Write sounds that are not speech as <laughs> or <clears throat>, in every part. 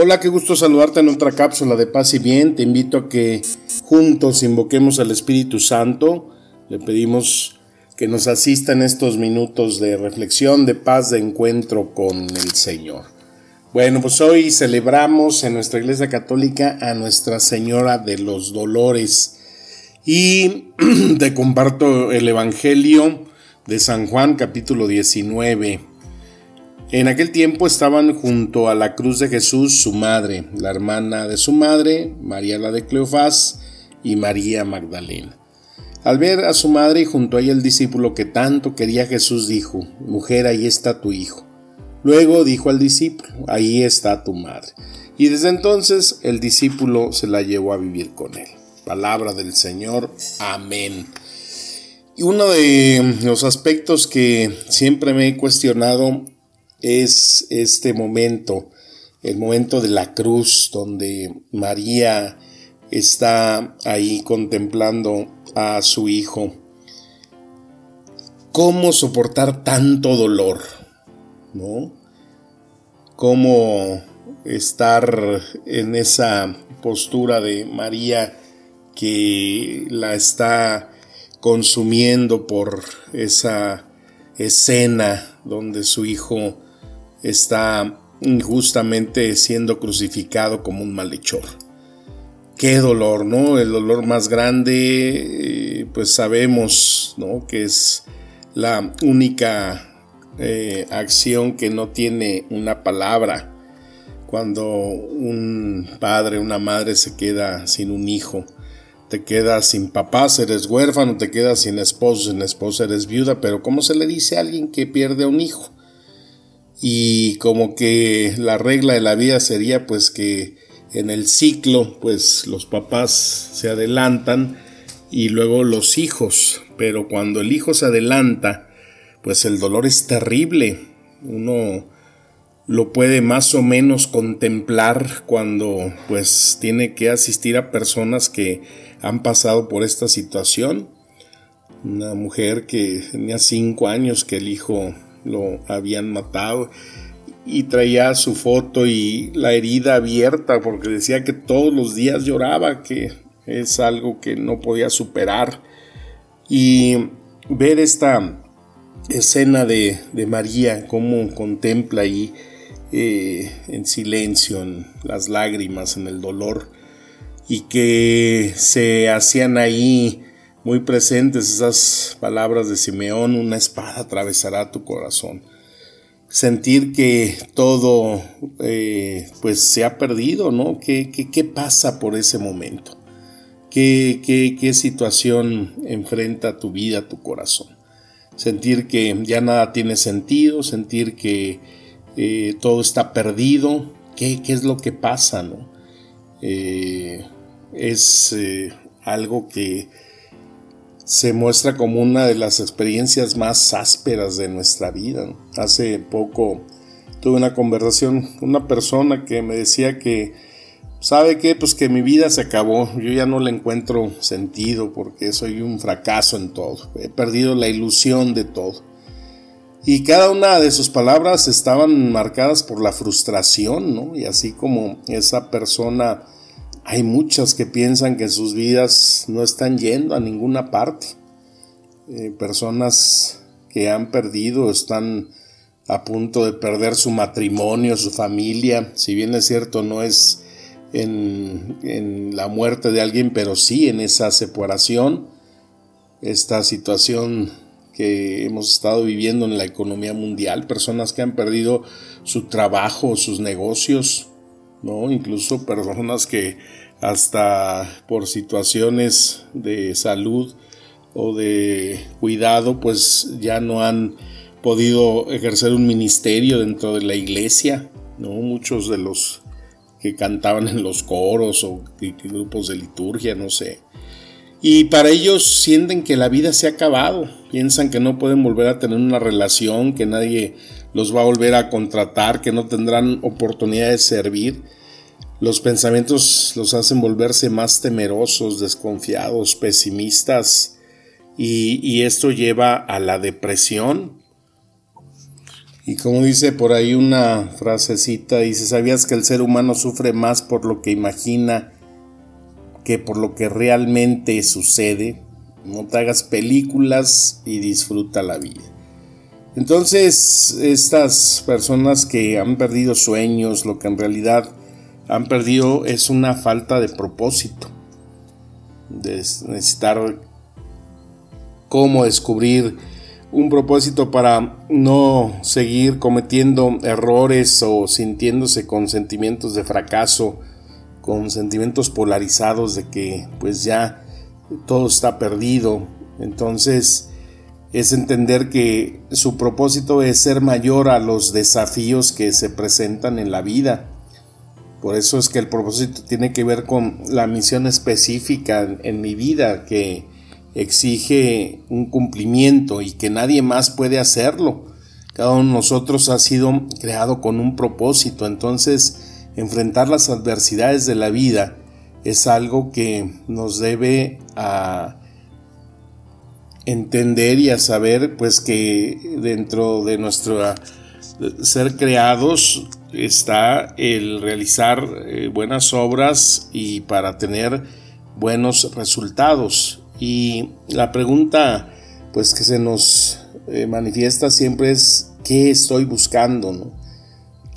Hola, qué gusto saludarte en otra cápsula de paz y bien. Te invito a que juntos invoquemos al Espíritu Santo. Le pedimos que nos asista en estos minutos de reflexión, de paz, de encuentro con el Señor. Bueno, pues hoy celebramos en nuestra Iglesia Católica a Nuestra Señora de los Dolores y <clears throat> te comparto el Evangelio de San Juan capítulo 19 en aquel tiempo estaban junto a la cruz de Jesús su madre, la hermana de su madre, María la de Cleofás y María Magdalena. Al ver a su madre y junto a ella el discípulo que tanto quería Jesús dijo, Mujer, ahí está tu hijo. Luego dijo al discípulo, Ahí está tu madre. Y desde entonces el discípulo se la llevó a vivir con él. Palabra del Señor. Amén. Y uno de los aspectos que siempre me he cuestionado es este momento, el momento de la cruz, donde María está ahí contemplando a su hijo. ¿Cómo soportar tanto dolor? ¿No? ¿Cómo estar en esa postura de María que la está consumiendo por esa escena donde su hijo está injustamente siendo crucificado como un malhechor. Qué dolor, ¿no? El dolor más grande, eh, pues sabemos, ¿no? Que es la única eh, acción que no tiene una palabra. Cuando un padre, una madre se queda sin un hijo, te quedas sin papás, eres huérfano, te quedas sin esposo, sin esposa eres viuda, pero ¿cómo se le dice a alguien que pierde a un hijo? Y como que la regla de la vida sería pues que en el ciclo pues los papás se adelantan y luego los hijos, pero cuando el hijo se adelanta pues el dolor es terrible, uno lo puede más o menos contemplar cuando pues tiene que asistir a personas que han pasado por esta situación. Una mujer que tenía cinco años que el hijo lo habían matado y traía su foto y la herida abierta porque decía que todos los días lloraba, que es algo que no podía superar. Y ver esta escena de, María, cómo contempla ahí eh, en silencio, en las lágrimas, en el dolor, y que se hacían ahí muy presentes esas palabras de Simeón, una espada atravesará tu corazón. Sentir que todo eh, pues se ha perdido, ¿no? ¿Qué, qué, pasa por ese momento? ¿Qué, ¿Qué, situación enfrenta tu vida, tu corazón? Sentir que ya nada tiene sentido, sentir que eh, todo está perdido. ¿Qué, es lo que pasa, no? Eh, es algo que se muestra como una de las experiencias más ásperas de nuestra vida. Hace poco tuve una conversación con una persona que me decía que, ¿sabe qué? Pues que mi vida se acabó, yo ya no le encuentro sentido porque soy un fracaso en todo, he perdido la ilusión de todo. Y cada una de sus palabras estaban marcadas por la frustración, ¿no? Y así como esa persona hay muchas que piensan que sus vidas no están yendo a ninguna parte. Eh, personas que han perdido, están a punto de perder su matrimonio, su familia. Si bien es cierto, no es en, en la muerte de alguien, pero sí en esa separación, esta situación que hemos estado viviendo en la economía mundial, personas que han perdido su trabajo, sus negocios, ¿no? Incluso personas que hasta por situaciones de salud o de cuidado, pues ya no han podido ejercer un ministerio dentro de la iglesia, ¿no? Muchos de los que cantaban en los coros o grupos de liturgia, no sé. Y para ellos sienten que la vida se ha acabado, piensan que no pueden volver a tener una relación, que nadie los va a volver a contratar, que no tendrán oportunidad de servir. Los pensamientos los hacen volverse más temerosos, desconfiados, pesimistas y, esto lleva a la depresión. Y como dice por ahí una frasecita, dice, ¿sabías que el ser humano sufre más por lo que imagina que por lo que realmente sucede? No te hagas películas y disfruta la vida. Entonces, estas personas que han perdido sueños, lo que en realidad han perdido es una falta de propósito, de necesitar cómo descubrir un propósito para no seguir cometiendo errores o sintiéndose con sentimientos de fracaso, con sentimientos polarizados de que pues ya todo está perdido. Entonces es entender que su propósito es ser mayor a los desafíos que se presentan en la vida. Por eso es que el propósito tiene que ver con la misión específica en mi vida que exige un cumplimiento y que nadie más puede hacerlo. Cada uno de nosotros ha sido creado con un propósito, entonces enfrentar las adversidades de la vida es algo que nos debe a entender y a saber pues que dentro de nuestro ser creados está el realizar eh, buenas obras y para tener buenos resultados y la pregunta pues que se nos eh, manifiesta siempre es ¿qué estoy buscando? No?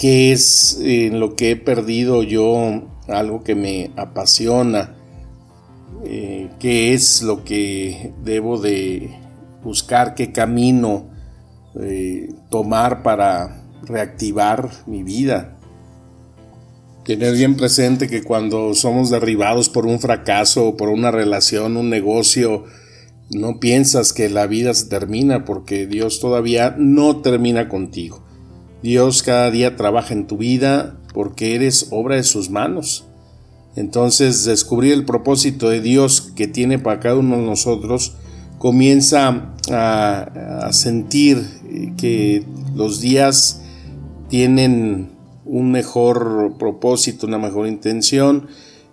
¿Qué es en lo que he perdido yo algo que me apasiona? Eh, ¿Qué es lo que debo de buscar? ¿Qué camino eh, tomar para reactivar mi vida? Tener bien presente que cuando somos derribados por un fracaso, por una relación, un negocio, no piensas que la vida se termina porque Dios todavía no termina contigo. Dios cada día trabaja en tu vida porque eres obra de sus manos. Entonces descubrir el propósito de Dios que tiene para cada uno de nosotros comienza a, a sentir que los días tienen un mejor propósito, una mejor intención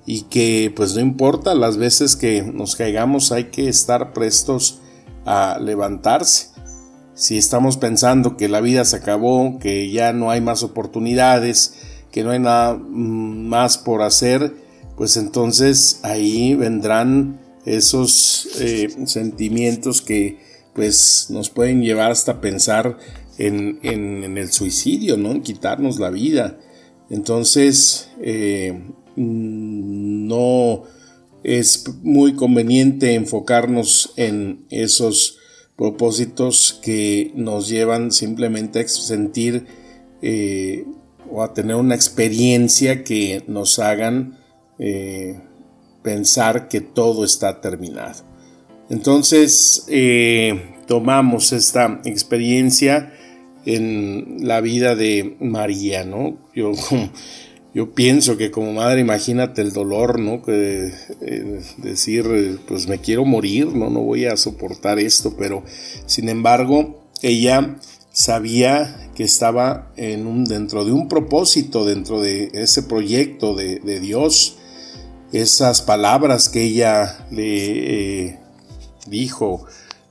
y que pues no importa las veces que nos caigamos hay que estar prestos a levantarse. Si estamos pensando que la vida se acabó, que ya no hay más oportunidades, que no hay nada mm, más por hacer, pues entonces ahí vendrán esos eh, sentimientos que pues nos pueden llevar hasta pensar en, el suicidio, ¿no? En quitarnos la vida. Entonces, eh, no es muy conveniente enfocarnos en esos propósitos que nos llevan simplemente a sentir eh, o a tener una experiencia que nos hagan eh, pensar que todo está terminado. Entonces, tomamos esta experiencia en la vida de María, ¿no? Yo, <laughs> yo pienso que como madre, imagínate el dolor, ¿no? Eh, decir, pues me quiero morir, ¿no? No voy a soportar esto, pero sin embargo, ella sabía que estaba en un, dentro de un propósito, dentro de ese proyecto de, Dios, esas palabras que ella le eh, dijo,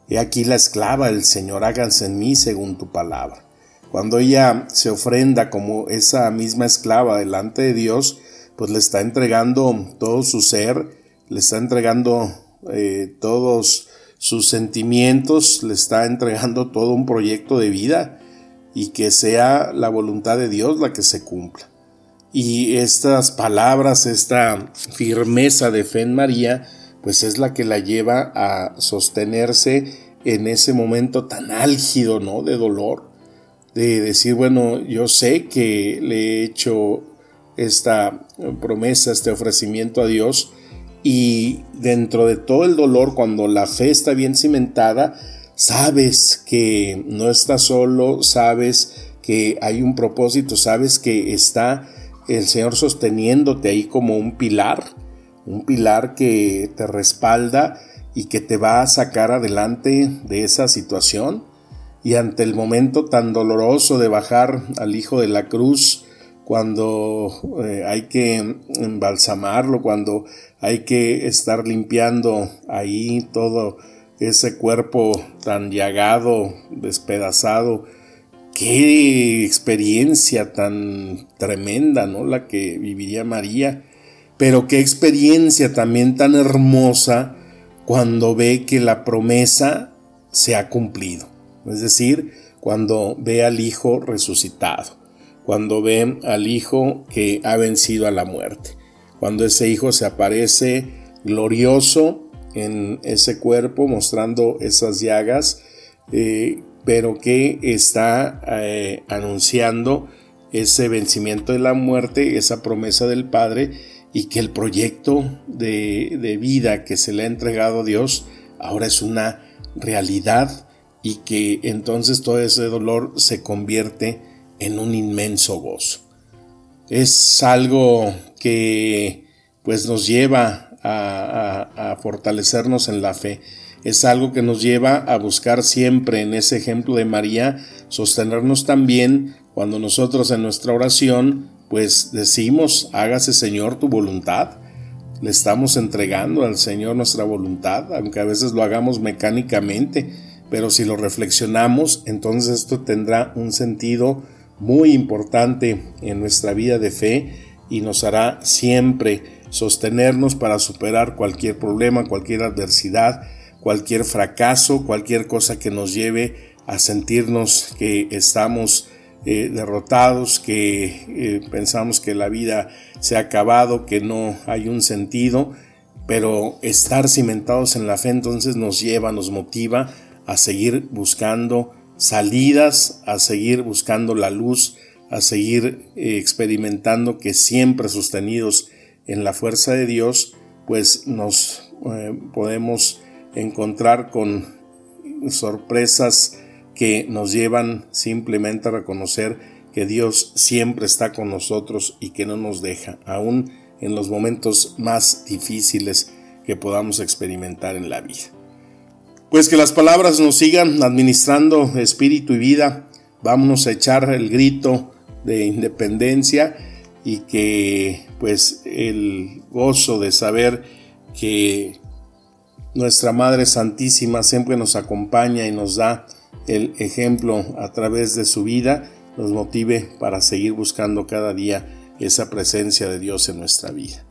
he aquí la esclava del Señor, háganse en mí según tu palabra. Cuando ella se ofrenda como esa misma esclava delante de Dios, pues le está entregando todo su ser, le está entregando eh, todos sus sentimientos, le está entregando todo un proyecto de vida y que sea la voluntad de Dios la que se cumpla. Y estas palabras, esta firmeza de fe en María, pues es la que la lleva a sostenerse en ese momento tan álgido, ¿no? De dolor, de decir, bueno, yo sé que le he hecho esta promesa, este ofrecimiento a Dios, y dentro de todo el dolor, cuando la fe está bien cimentada, sabes que no estás solo, sabes que hay un propósito, sabes que está el Señor sosteniéndote ahí como un pilar, un pilar que te respalda y que te va a sacar adelante de esa situación. Y ante el momento tan doloroso de bajar al Hijo de la cruz, cuando eh, hay que embalsamarlo, cuando hay que estar limpiando ahí todo ese cuerpo tan llagado, despedazado, qué experiencia tan tremenda, ¿no? La que viviría María, pero qué experiencia también tan hermosa cuando ve que la promesa se ha cumplido, es decir, cuando ve al Hijo resucitado, cuando ve al Hijo que ha vencido a la muerte, cuando ese Hijo se aparece glorioso en ese cuerpo mostrando esas llagas, eh, pero que está eh, anunciando ese vencimiento de la muerte, esa promesa del Padre y que el proyecto de, vida que se le ha entregado a Dios ahora es una realidad y que entonces todo ese dolor se convierte en un inmenso gozo. Es algo que pues nos lleva a fortalecernos en la fe es algo que nos lleva a buscar siempre en ese ejemplo de María, sostenernos también cuando nosotros en nuestra oración pues decimos, hágase Señor tu voluntad. Le estamos entregando al Señor nuestra voluntad, aunque a veces lo hagamos mecánicamente, pero si lo reflexionamos, entonces esto tendrá un sentido muy importante en nuestra vida de fe y nos hará siempre sostenernos para superar cualquier problema, cualquier adversidad cualquier fracaso, cualquier cosa que nos lleve a sentirnos que estamos eh, derrotados, que eh, pensamos que la vida se ha acabado, que no hay un sentido, pero estar cimentados en la fe entonces nos lleva, nos motiva a seguir buscando salidas, a seguir buscando la luz, a seguir eh, experimentando que siempre sostenidos en la fuerza de Dios, pues nos podemos encontrar con sorpresas que nos llevan simplemente a reconocer que Dios siempre está con nosotros y que no nos deja, aún en los momentos más difíciles que podamos experimentar en la vida. Pues que las palabras nos sigan administrando espíritu y vida, vámonos a echar el grito de independencia y que pues el gozo de saber que nuestra Madre Santísima siempre nos acompaña y nos da el ejemplo a través de su vida, nos motive para seguir buscando cada día esa presencia de Dios en nuestra vida.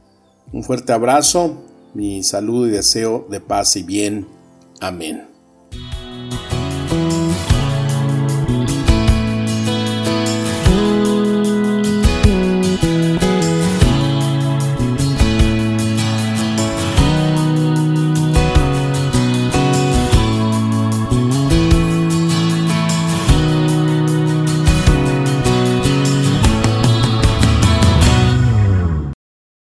Un fuerte abrazo, mi saludo y deseo de paz y bien. Amén.